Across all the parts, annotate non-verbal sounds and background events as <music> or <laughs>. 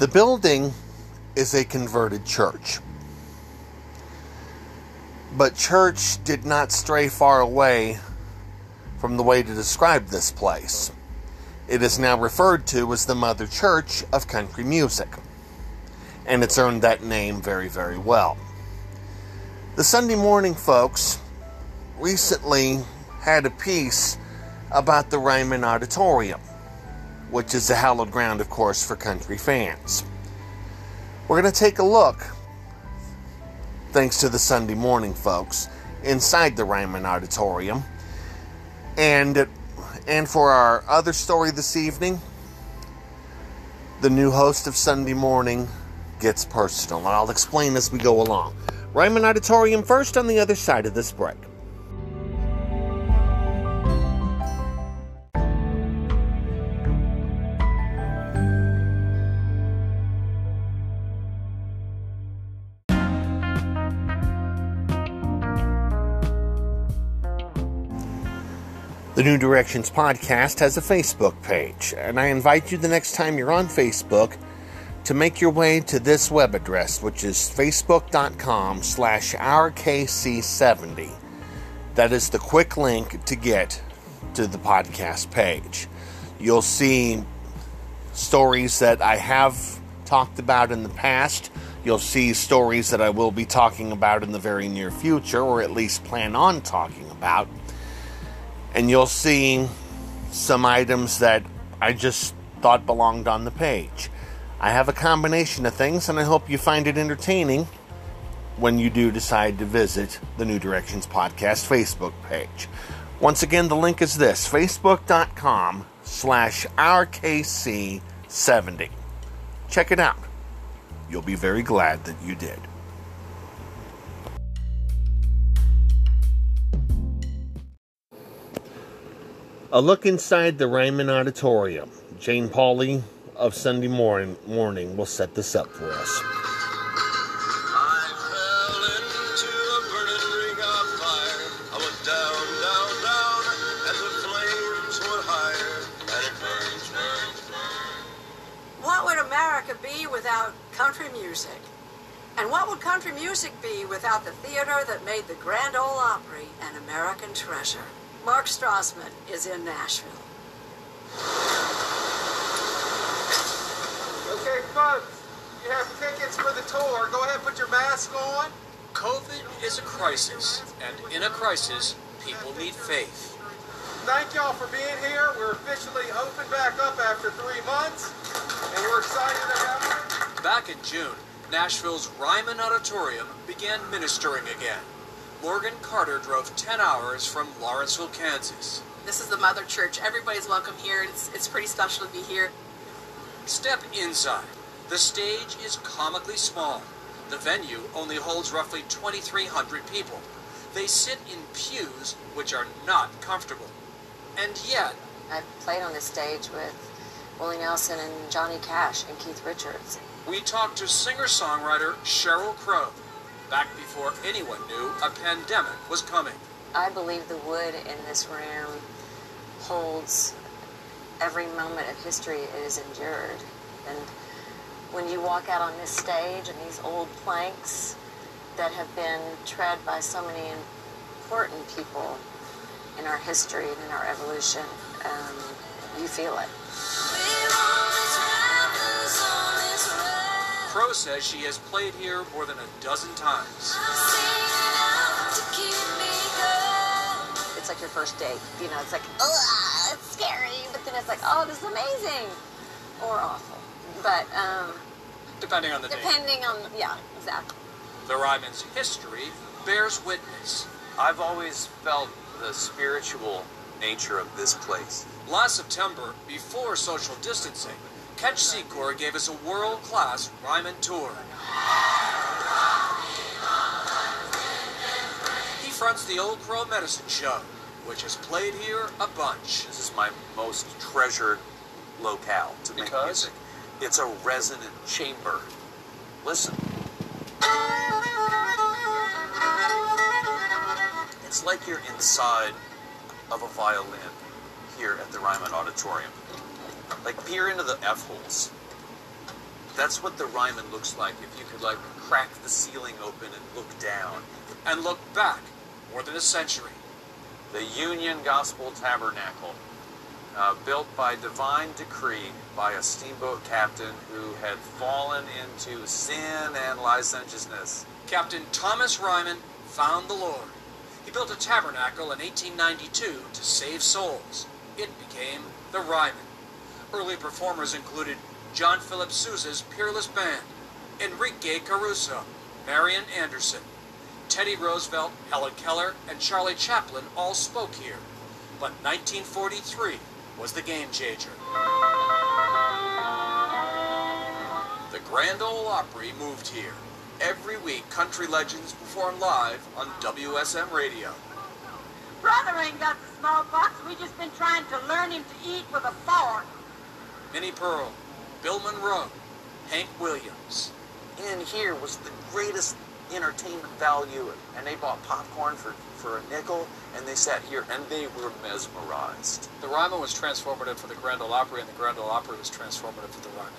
The building is a converted church. But church did not stray far away from the way to describe this place. It is now referred to as the Mother Church of Country Music, and it's earned that name very, very well. The Sunday morning folks recently had a piece about the Ryman Auditorium, which is the hallowed ground, of course, for country fans. We're going to take a look, thanks to the Sunday morning folks, inside the Ryman Auditorium. And, and for our other story this evening, the new host of Sunday Morning gets personal. I'll explain as we go along. Ryman Auditorium first on the other side of this break. The New Directions podcast has a Facebook page, and I invite you the next time you're on Facebook to make your way to this web address, which is facebook.com slash rkc70. That is the quick link to get to the podcast page. You'll see stories that I have talked about in the past. You'll see stories that I will be talking about in the very near future, or at least plan on talking about and you'll see some items that I just thought belonged on the page. I have a combination of things, and I hope you find it entertaining when you do decide to visit the New Directions Podcast Facebook page. Once again, the link is this facebook.com slash RKC70. Check it out. You'll be very glad that you did. A look inside the Ryman Auditorium. Jane Pauley of Sunday morning, morning will set this up for us. What would America be without country music? And what would country music be without the theater that made the Grand Ole Opry an American treasure? Mark Strassmann is in Nashville. Okay, folks, you have tickets for the tour. Go ahead and put your mask on. COVID is a crisis, and in a crisis, people need faith. Thank y'all for being here. We're officially open back up after three months, and we're excited about it. Back in June, Nashville's Ryman Auditorium began ministering again. Morgan Carter drove 10 hours from Lawrenceville, Kansas. This is the Mother Church. Everybody's welcome here. It's, it's pretty special to be here. Step inside. The stage is comically small. The venue only holds roughly 2,300 people. They sit in pews, which are not comfortable. And yet, I've played on this stage with Willie Nelson and Johnny Cash and Keith Richards. we talked to singer-songwriter Sheryl Crow, back before anyone knew a pandemic was coming. I believe the wood in this room holds every moment of history it has endured. And when you walk out on this stage and these old planks that have been tread by so many important people in our history and in our evolution, um, you feel it. Crow says she has played here more than a dozen times. It's like your first date. You know, it's like, ugh, it's scary, but then it's like, oh, this is amazing. Or awful. But um, Depending on the day. depending on, yeah, exactly. The Ryman's history bears witness. I've always felt the spiritual nature of this place. Last September, before social distancing, Ketch Secor gave us a world-class Ryman tour. He fronts the Old Crow Medicine Show, which has played here a bunch. This is my most treasured locale to make Because? music. It's a resonant chamber. Listen. It's like you're inside of a violin here at the Ryman Auditorium. Like peer into the F holes. That's what the Ryman looks like if you could like crack the ceiling open and look down. And look back more than a century. The Union Gospel Tabernacle, uh, built by divine decree by a steamboat captain who had fallen into sin and licentiousness. Captain Thomas Ryman found the Lord. He built a tabernacle in 1892 to save souls. It became the Ryman. Early performers included John Philip Sousa's Peerless Band, Enrico Caruso, Marian Anderson, Teddy Roosevelt, Helen Keller, and Charlie Chaplin all spoke here. But 1943 was the game changer. The Grand Ole Opry moved here. Every week, country legends perform live on WSM Radio. Brother ain't got the smallpox. We just been trying to learn him to eat with a fork. Minnie Pearl, Bill Monroe, Hank Williams. In here was the greatest entertainment value, and they bought popcorn for, for a nickel, and they sat here and they were mesmerized. The Ryman was transformative for the Grand Ole Opry, and the Grand Ole Opry was transformative for the Ryman.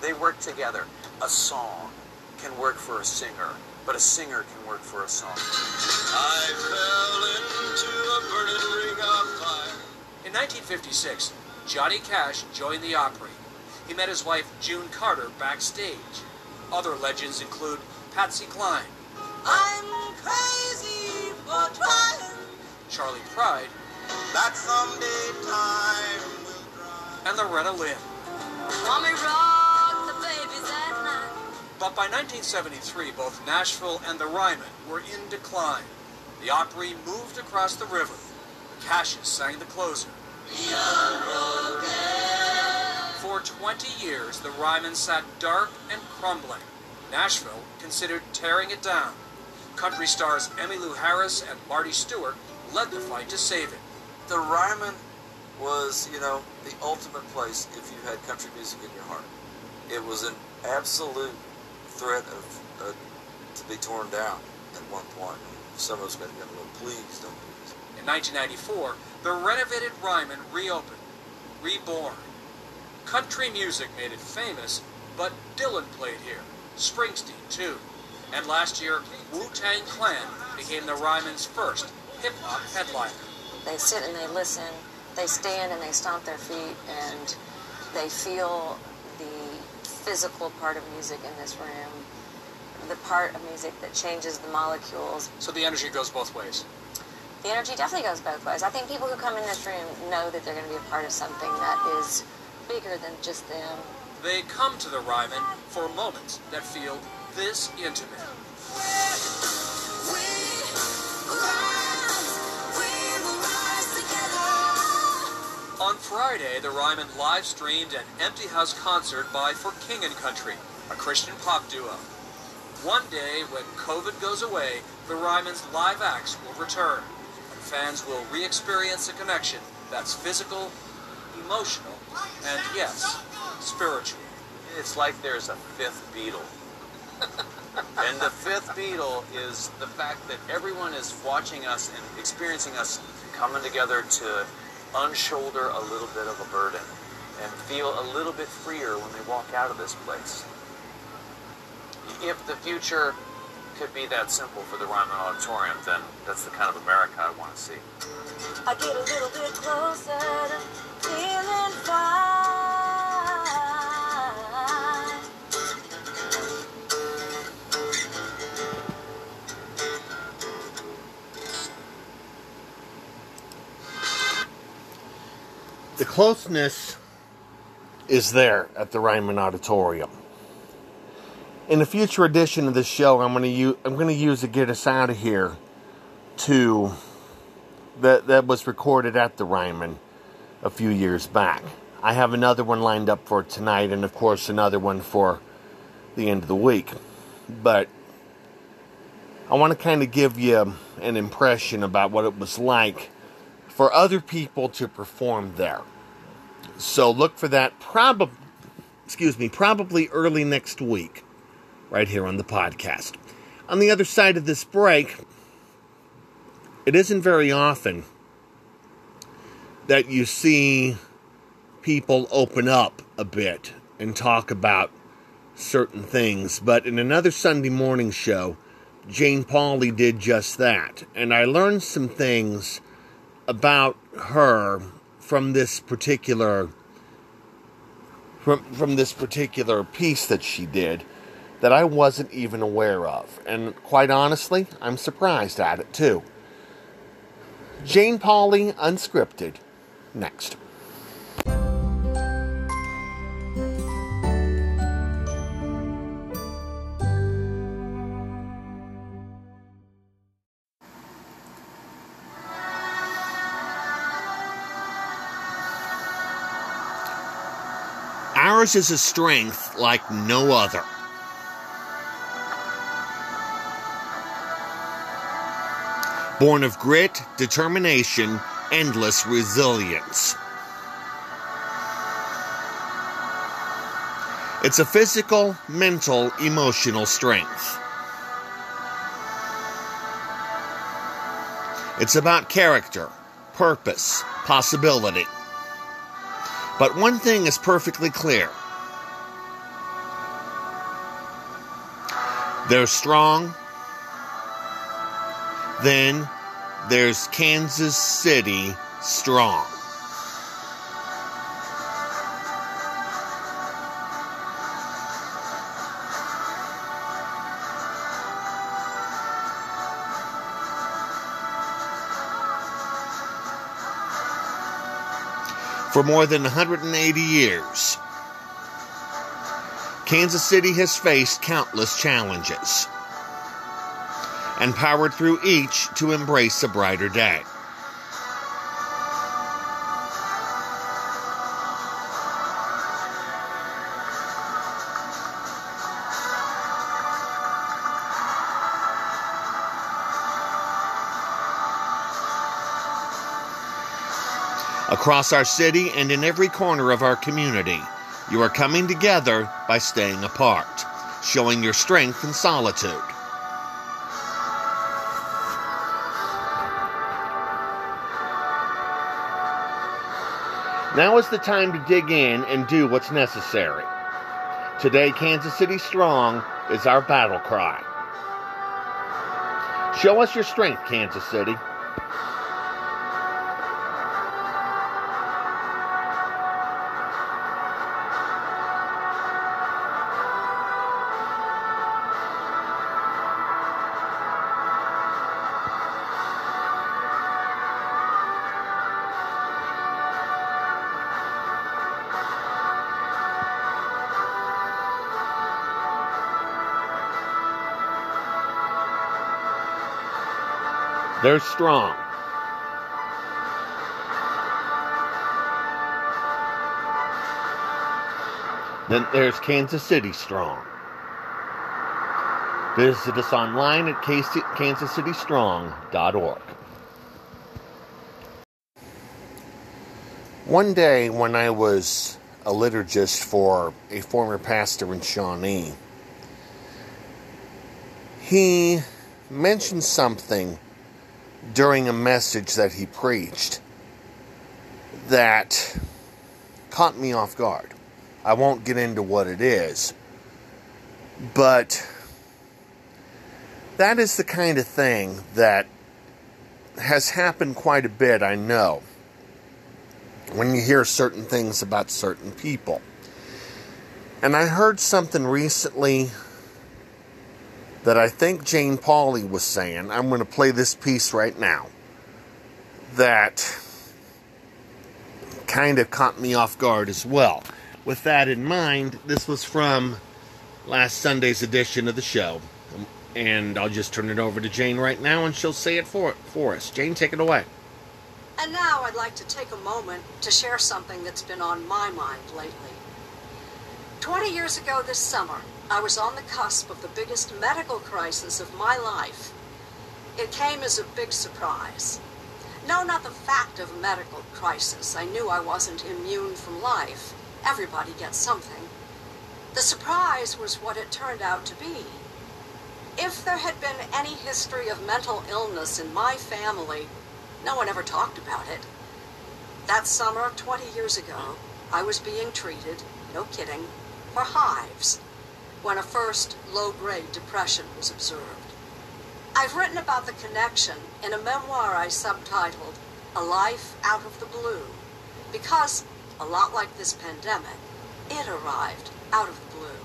They work together. A song can work for a singer, but a singer can work for a song. I fell into a burning ring of fire. In 1956, Johnny Cash joined the Opry. He met his wife June Carter backstage. Other legends include Patsy Cline, I'm crazy for trying. Charley Pride, That someday time will and Loretta Lynn. Mommy rock the babies at night. But by 1973, both Nashville and the Ryman were in decline. The Opry moved across the river. The Cashes sang the closer. For 20 years, the Ryman sat dark and crumbling. Nashville considered tearing it down. Country stars Emmylou Harris and Marty Stuart led the fight to save it. the Ryman was, you know, the ultimate place if you had country music in your heart. It was an absolute threat of uh, to be torn down at one point. Some of us got to go, well, please don't. In 1994, the renovated Ryman reopened, reborn. Country music made it famous, but Dylan played here, Springsteen too. And last year, Wu-Tang Clan became the Ryman's first hip-hop headliner. They sit and they listen. They stand and they stomp their feet and they feel the physical part of music in this room, the part of music that changes the molecules. So the energy goes both ways. The energy definitely goes both ways. I think people who come in this room know that they're going to be a part of something that is bigger than just them. They come to the Ryman for moments that feel this intimate. On Friday, the Ryman live streamed an empty house concert by For King and Country, a Christian pop duo. One day, when COVID goes away, the Ryman's live acts will return, fans will re experience a connection that's physical, emotional, and yes, spiritual. It's like there's a fifth Beatle. <laughs> and the fifth Beatle is the fact that everyone is watching us and experiencing us coming together to unshoulder a little bit of a burden and feel a little bit freer when they walk out of this place. If the future could be that simple for the Ryman Auditorium, then that's the kind of America I want to see. I get a little bit closer to feeling fine. The closeness is there at the Ryman Auditorium. In a future edition of this show, I'm going to use I'm to use to get us out of here to that that was recorded at the Ryman a few years back. I have another one lined up for tonight, and of course another one for the end of the week. But I want to kind of give you an impression about what it was like for other people to perform there. So look for that probably excuse me, probably early next week right here on the podcast. On the other side of this break, it isn't very often that you see people open up a bit and talk about certain things, but in another Sunday morning show, Jane Pauley did just that. And I learned some things about her from this particular from from this particular piece that she did that I wasn't even aware of. And quite honestly, I'm surprised at it too. Jane Pauley unscripted next. Ours is a strength like no other. Born of grit, determination, endless resilience. It's a physical, mental, emotional strength. It's about character, purpose, possibility. But one thing is perfectly clear they're strong. Then there's Kansas City strong. For more than 180 years, Kansas City has faced countless challenges and powered through each to embrace a brighter day. Across our city and in every corner of our community, you are coming together by staying apart, showing your strength in solitude. Now is the time to dig in and do what's necessary. Today, Kansas City Strong is our battle cry. Show us your strength, Kansas City. They're strong. Then there's Kansas City Strong. Visit us online at kansascitystrong.org. One day when I was a liturgist for a former pastor in Shawnee, he mentioned something during a message that he preached that caught me off guard. I won't get into what it is, but that is the kind of thing that has happened quite a bit, I know, when you hear certain things about certain people. And I heard something recently that I think Jane Pauley was saying. I'm going to play this piece right now. That kind of caught me off guard as well. With that in mind, this was from last Sunday's edition of the show. And I'll just turn it over to Jane right now and she'll say it for, for us. Jane, take it away. And now I'd like to take a moment to share something that's been on my mind lately. Twenty years ago this summer, I was on the cusp of the biggest medical crisis of my life. It came as a big surprise. No, not the fact of a medical crisis. I knew I wasn't immune from life. Everybody gets something. The surprise was what it turned out to be. If there had been any history of mental illness in my family, no one ever talked about it. That summer, 20 years ago, I was being treated, no kidding, for hives. When a first low-grade depression was observed. I've written about the connection in a memoir I subtitled A Life Out of the Blue because, a lot like this pandemic, it arrived out of the blue.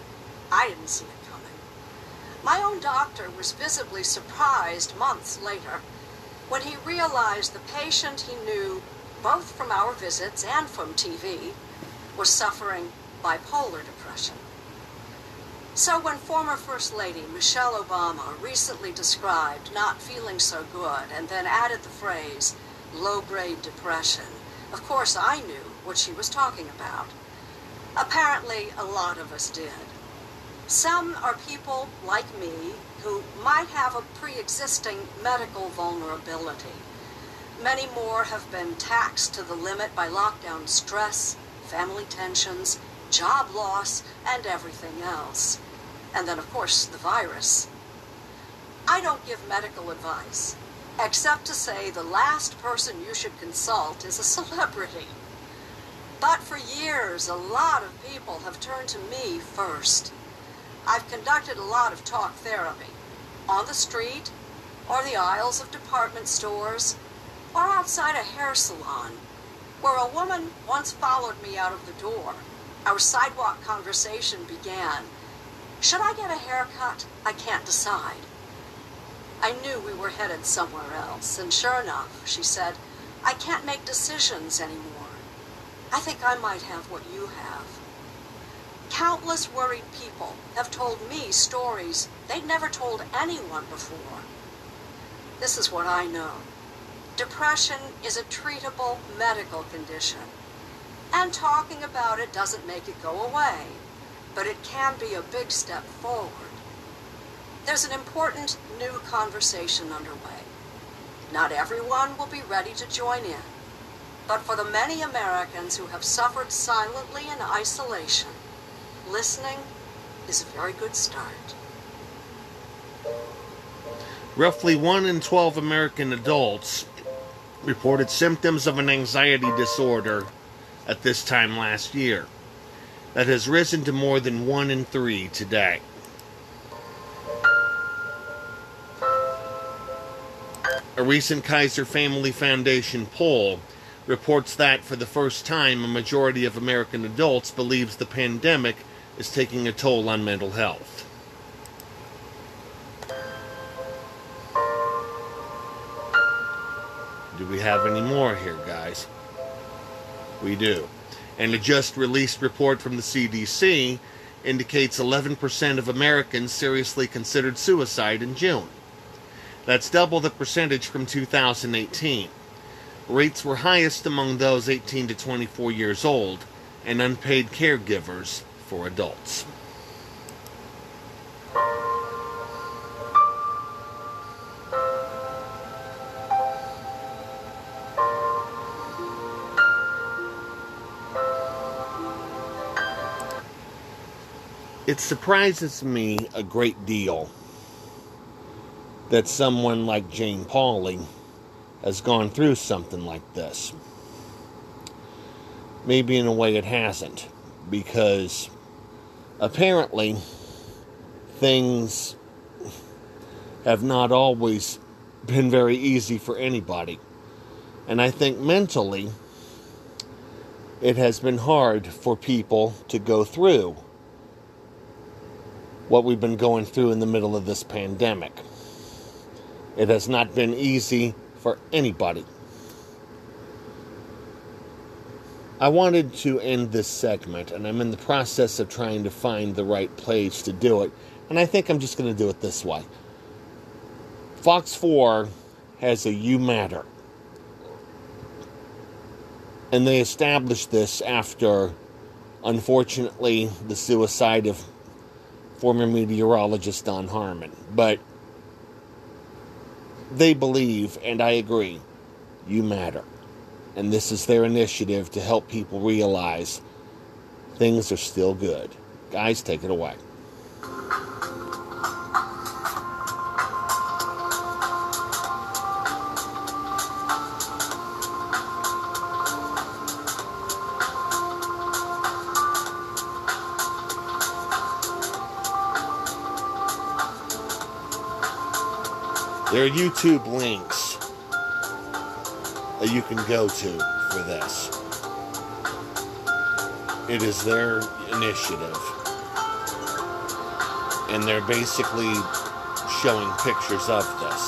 I didn't see it coming. My own doctor was visibly surprised months later when he realized the patient he knew, both from our visits and from TV, was suffering bipolar depression. So when former First Lady Michelle Obama recently described not feeling so good and then added the phrase low-grade depression, of course I knew what she was talking about. Apparently, a lot of us did. Some are people like me who might have a pre-existing medical vulnerability. Many more have been taxed to the limit by lockdown stress, family tensions, job loss, and everything else. And then, of course, the virus. I don't give medical advice, except to say the last person you should consult is a <laughs> celebrity. But for years, a lot of people have turned to me first. I've conducted a lot of talk therapy on the street, or the aisles of department stores, or outside a hair salon, where a woman once followed me out of the door. Our sidewalk conversation began. Should I get a haircut? I can't decide. I knew we were headed somewhere else, and sure enough, she said, I can't make decisions anymore. I think I might have what you have. Countless worried people have told me stories they'd never told anyone before. This is what I know. Depression is a treatable medical condition. And talking about it doesn't make it go away, but it can be a big step forward. There's an important new conversation underway. Not everyone will be ready to join in, but for the many Americans who have suffered silently in isolation, listening is a very good start. Roughly 1 in 12 American adults reported symptoms of an anxiety disorder at this time last year. That has risen to more than 1 in 3 today. A recent Kaiser Family Foundation poll reports that for the first time a majority of American adults believes the pandemic is taking a toll on mental health. Do we have any more here, guys? We do. And a just released report from the CDC indicates 11% of Americans seriously considered suicide in June. That's double the percentage from 2018. Rates were highest among those 18 to 24 years old and unpaid caregivers for adults. It surprises me a great deal that someone like Jane Pauley has gone through something like this. Maybe in a way it hasn't, because apparently things have not always been very easy for anybody. And I think mentally it has been hard for people to go through what we've been going through in the middle of this pandemic. It has not been easy for anybody. I wanted to end this segment, and I'm in the process of trying to find the right place to do it, and I think I'm just going to do it this way. Fox 4 has a You Matter. And they established this after, unfortunately, the suicide of former meteorologist Don Harman. But they believe, and I agree, you matter. And this is their initiative to help people realize things are still good. Guys, take it away. There are YouTube links that you can go to for this. It is their initiative. And they're basically showing pictures of this.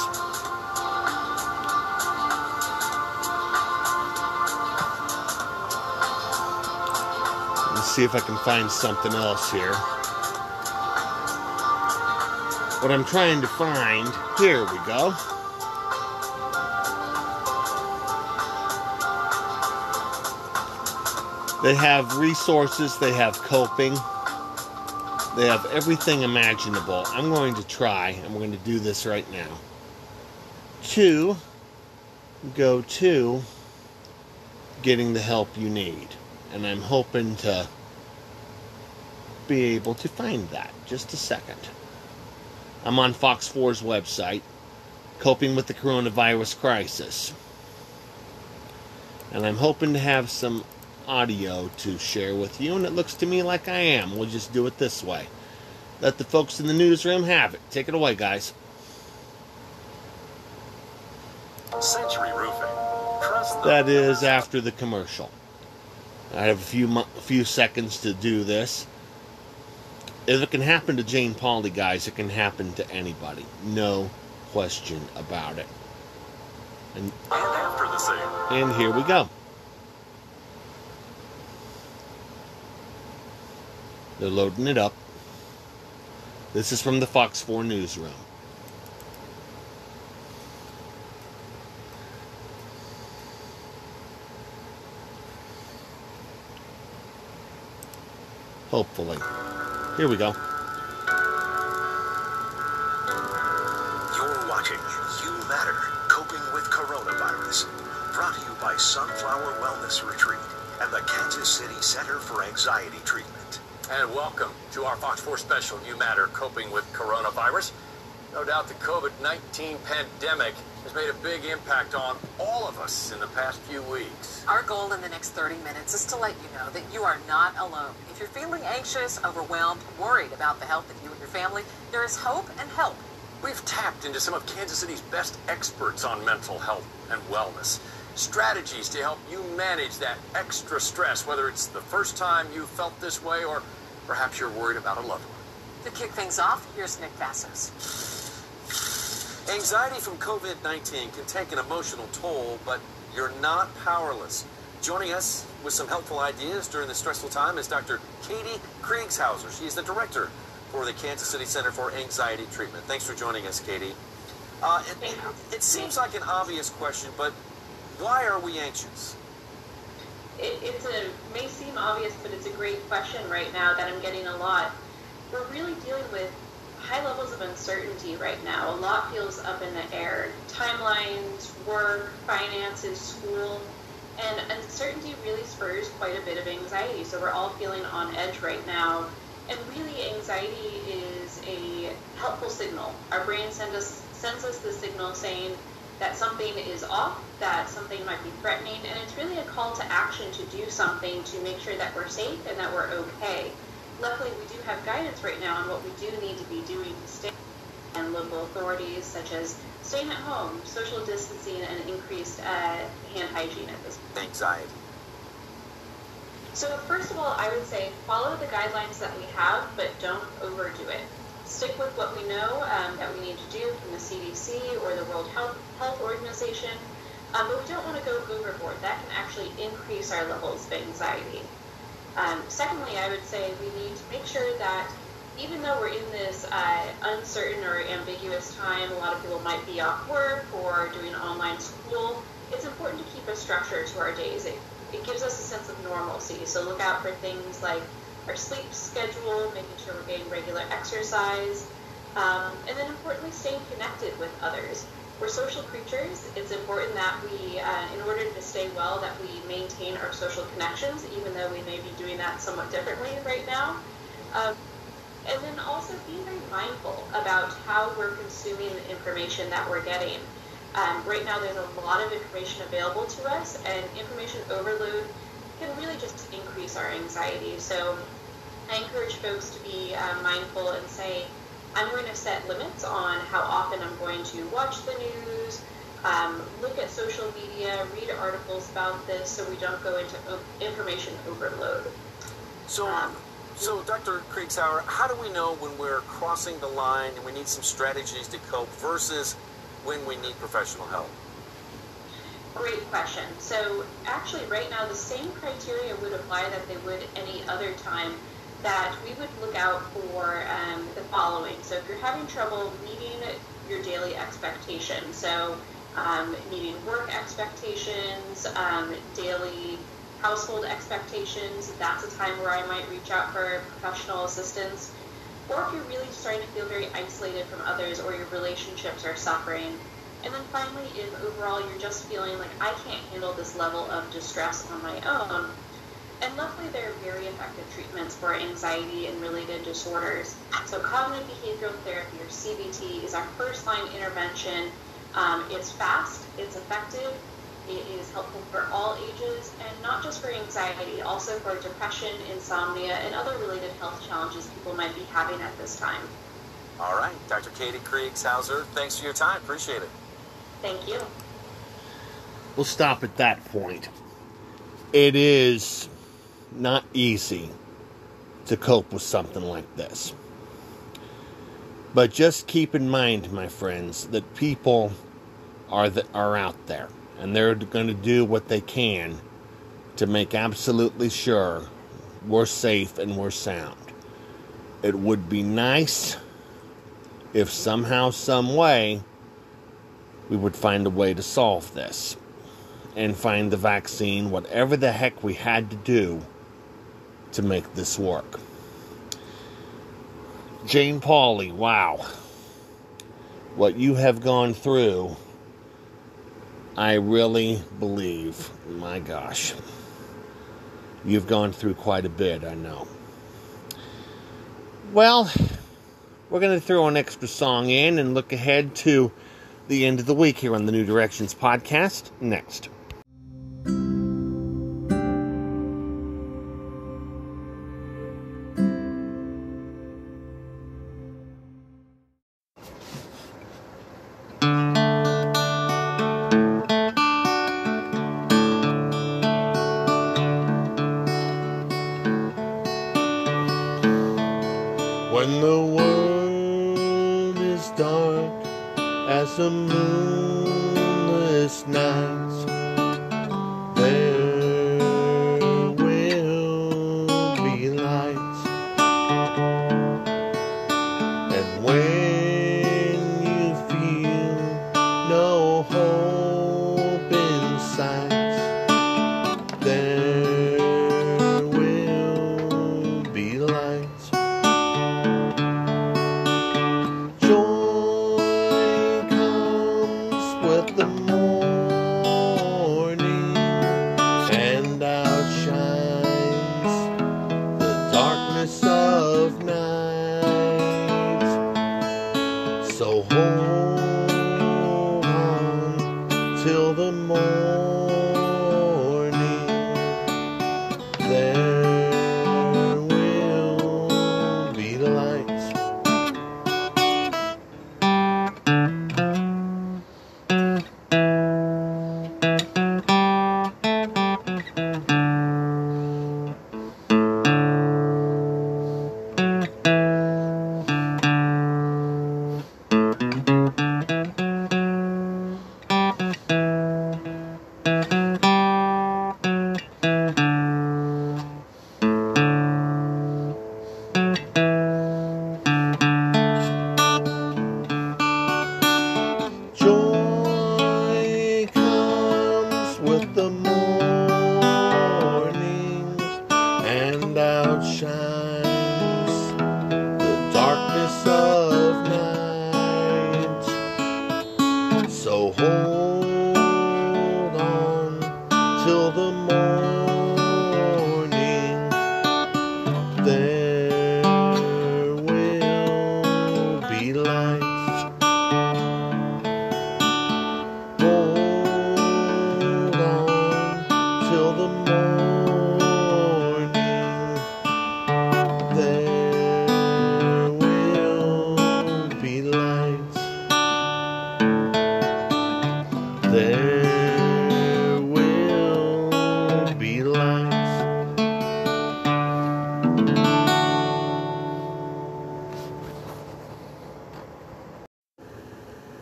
Let's see if I can find something else here. What I'm trying to find, here we go. They have resources, they have coping, they have everything imaginable. I'm going to try, I'm going to do this right now. To go to getting the help you need. And I'm hoping to be able to find that. Just a second. I'm on Fox 4's website, Coping with the Coronavirus Crisis. And I'm hoping to have some audio to share with you, and it looks to me like I am. We'll just do it this way. Let the folks in the newsroom have it. Take it away, guys. Century Roofing. That is after the commercial. I have a few a few seconds to do this. If it can happen to Jane Pauley, guys, it can happen to anybody. No question about it. And and here we go. They're loading it up. This is from the Fox 4 newsroom. Hopefully. Here we go. You're watching You Matter, Coping with Coronavirus. Brought to you by Sunflower Wellness Retreat and the Kansas City Center for Anxiety Treatment. And welcome to our Fox 4 special, You Matter, Coping with Coronavirus. No doubt the COVID 19 pandemic has made a big impact on all of us in the past few weeks. Our goal in the next 30 minutes is to let you know that you are not alone. If you're feeling anxious, overwhelmed, worried about the health of you and your family, there is hope and help. We've tapped into some of Kansas City's best experts on mental health and wellness. Strategies to help you manage that extra stress, whether it's the first time you felt this way or perhaps you're worried about a loved one. To kick things off, here's Nick Vasos. Anxiety from COVID 19 can take an emotional toll, but you're not powerless. Joining us with some helpful ideas during this stressful time is Dr. Katie Kriegshauser. She is the director for the Kansas City Center for Anxiety Treatment. Thanks for joining us, Katie. Uh, it, it seems like an obvious question, but why are we anxious? it, a may seem obvious, but it's a great question right now that I'm getting a lot. We're really dealing with high levels of uncertainty right now. A lot feels up in the air. Timelines, work, finances, school, and uncertainty really spurs quite a bit of anxiety. So we're all feeling on edge right now. And really, anxiety is a helpful signal. Our brain sends us sends us the signal saying that something is off, that something might be threatening, and it's really a call to action to do something to make sure that we're safe and that we're okay. Luckily, we do have guidance right now on what we do need to be doing to stay and local authorities such as staying at home, social distancing, and increased uh, hand hygiene at this point. Anxiety. So first of all, I would say follow the guidelines that we have, but don't overdo it. Stick with what we know um, that we need to do from the CDC or the World Health, Health Organization, um, but we don't want to go overboard. That can actually increase our levels of anxiety. Um, secondly, I would say we need to make sure that even though we're in this uh, uncertain or ambiguous time, a lot of people might be off work or doing online school, it's important to keep a structure to our days. It, it gives us a sense of normalcy. So look out for things like our sleep schedule, making sure we're getting regular exercise, um, and then importantly, staying connected with others. We're social creatures. It's important that we, uh, in order to stay well, that we maintain our social connections, even though we may be doing that somewhat differently right now. Um, and then also be very mindful about how we're consuming the information that we're getting. Um, right now, there's a lot of information available to us, and information overload can really just increase our anxiety. So I encourage folks to be uh, mindful and say, I'm going to set limits on how often I'm going to watch the news, um, look at social media, read articles about this, so we don't go into information overload. So, Um, so Dr. Kriegshauser, how do we know when we're crossing the line and we need some strategies to cope versus when we need professional help? Great question. So actually, right now, the same criteria would apply that they would any other time. That we would look out for um, the following. So if you're having trouble meeting your daily expectations, so um, meeting work expectations, um, daily household expectations, that's a time where I might reach out for professional assistance. Or if you're really starting to feel very isolated from others or your relationships are suffering, and then finally, if overall you're just feeling like I can't handle this level of distress on my own, and luckily there are very effective treatments for anxiety and related disorders. So cognitive behavioral therapy, or CBT, is our first line intervention. Um, it's fast, it's effective, it is helpful for all ages, and not just for anxiety, also for depression, insomnia, and other related health challenges people might be having at this time. All right, Dr. Katie Kriegshauser, thanks for your time. Appreciate it. Thank you. We'll stop at that point. It is not easy to cope with something like this. But just keep in mind, my friends, that people are that are out there and they're going to do what they can to make absolutely sure we're safe and we're sound. It would be nice if somehow, some way, we would find a way to solve this and find the vaccine, whatever the heck we had to do to make this work. Jane Pauley, wow. What you have gone through, I really believe, my gosh, you've gone through quite a bit, I know. Well, we're going to throw an extra song in and look ahead to the end of the week here on the New Directions podcast next. As a moonless night,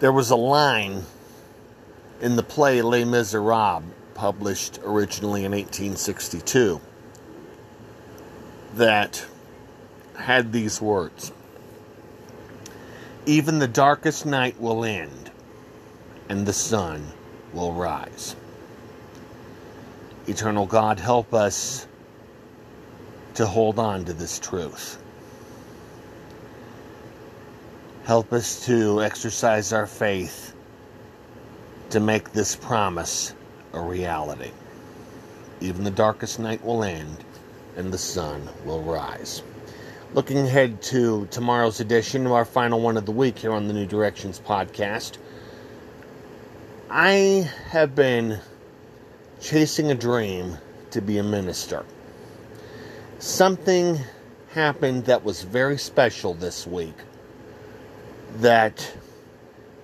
There was a line in the play Les Miserables, published originally in 1862, that had these words Even the darkest night will end, and the sun will rise. Eternal God, help us to hold on to this truth. Help us to exercise our faith to make this promise a reality. Even the darkest night will end and the sun will rise. Looking ahead to tomorrow's edition of our final one of the week here on the New Directions podcast, I have been chasing a dream to be a minister. Something happened that was very special this week that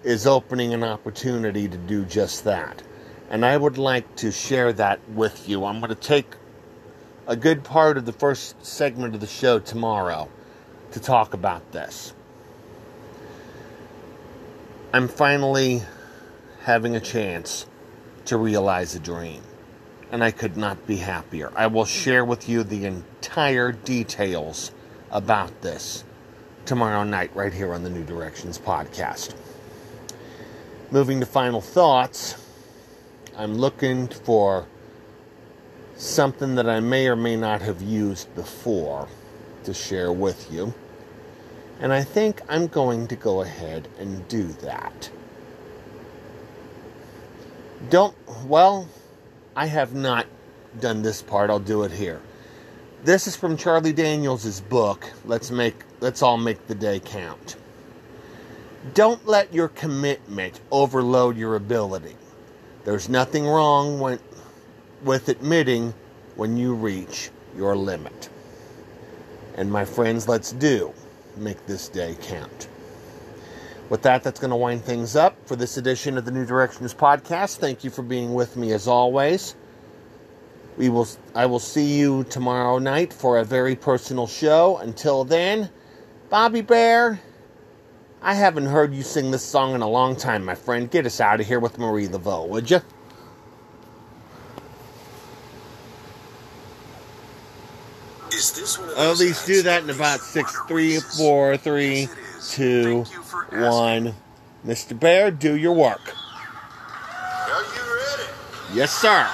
is opening an opportunity to do just that. And I would like to share that with you. I'm going to take a good part of the first segment of the show tomorrow to talk about this. I'm finally having a chance to realize a dream, and I could not be happier. I will share with you the entire details about this tomorrow night, right here on the New Directions podcast. Moving to final thoughts, I'm looking for something that I may or may not have used before to share with you. And I think I'm going to go ahead and do that. Don't, well, I have not done this part. I'll do it here. This is from Charlie Daniels' book, Let's Make Let's All Make the Day Count. Don't let your commitment overload your ability. There's nothing wrong when, with admitting when you reach your limit. And my friends, let's do make this day count. With that, that's going to wind things up for this edition of the New Directions podcast. Thank you for being with me as always. We will I will see you tomorrow night for a very personal show. Until then, Bobby Bare, I haven't heard you sing this song in a long time, my friend. Get us out of here with Marie Laveau, would you? At least do that in about six, three, four, three, two, one. Mr. Bare, do your work. Are you ready? Yes, sir.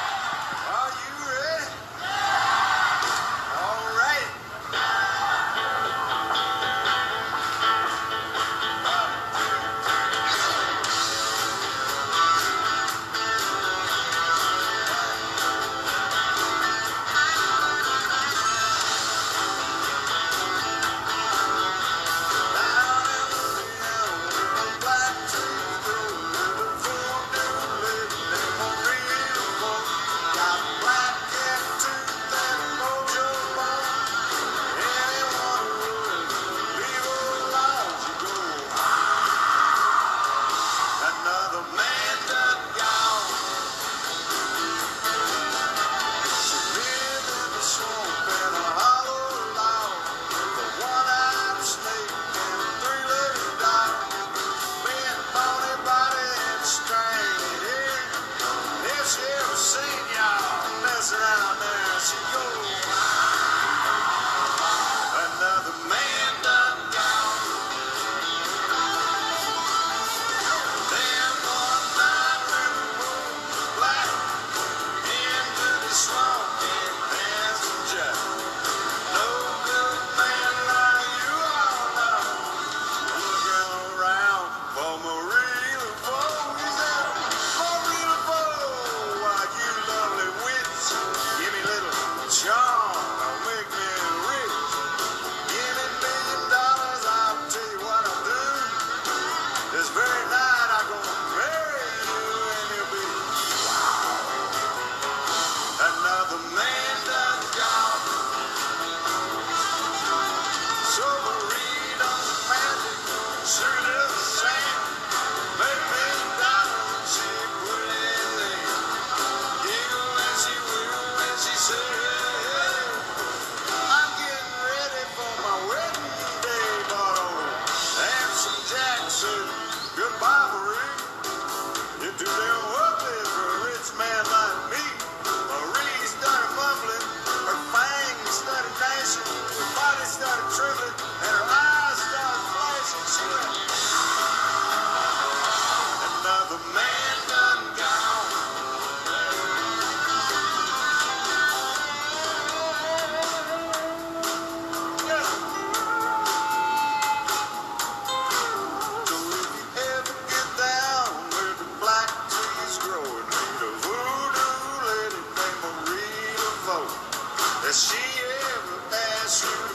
Does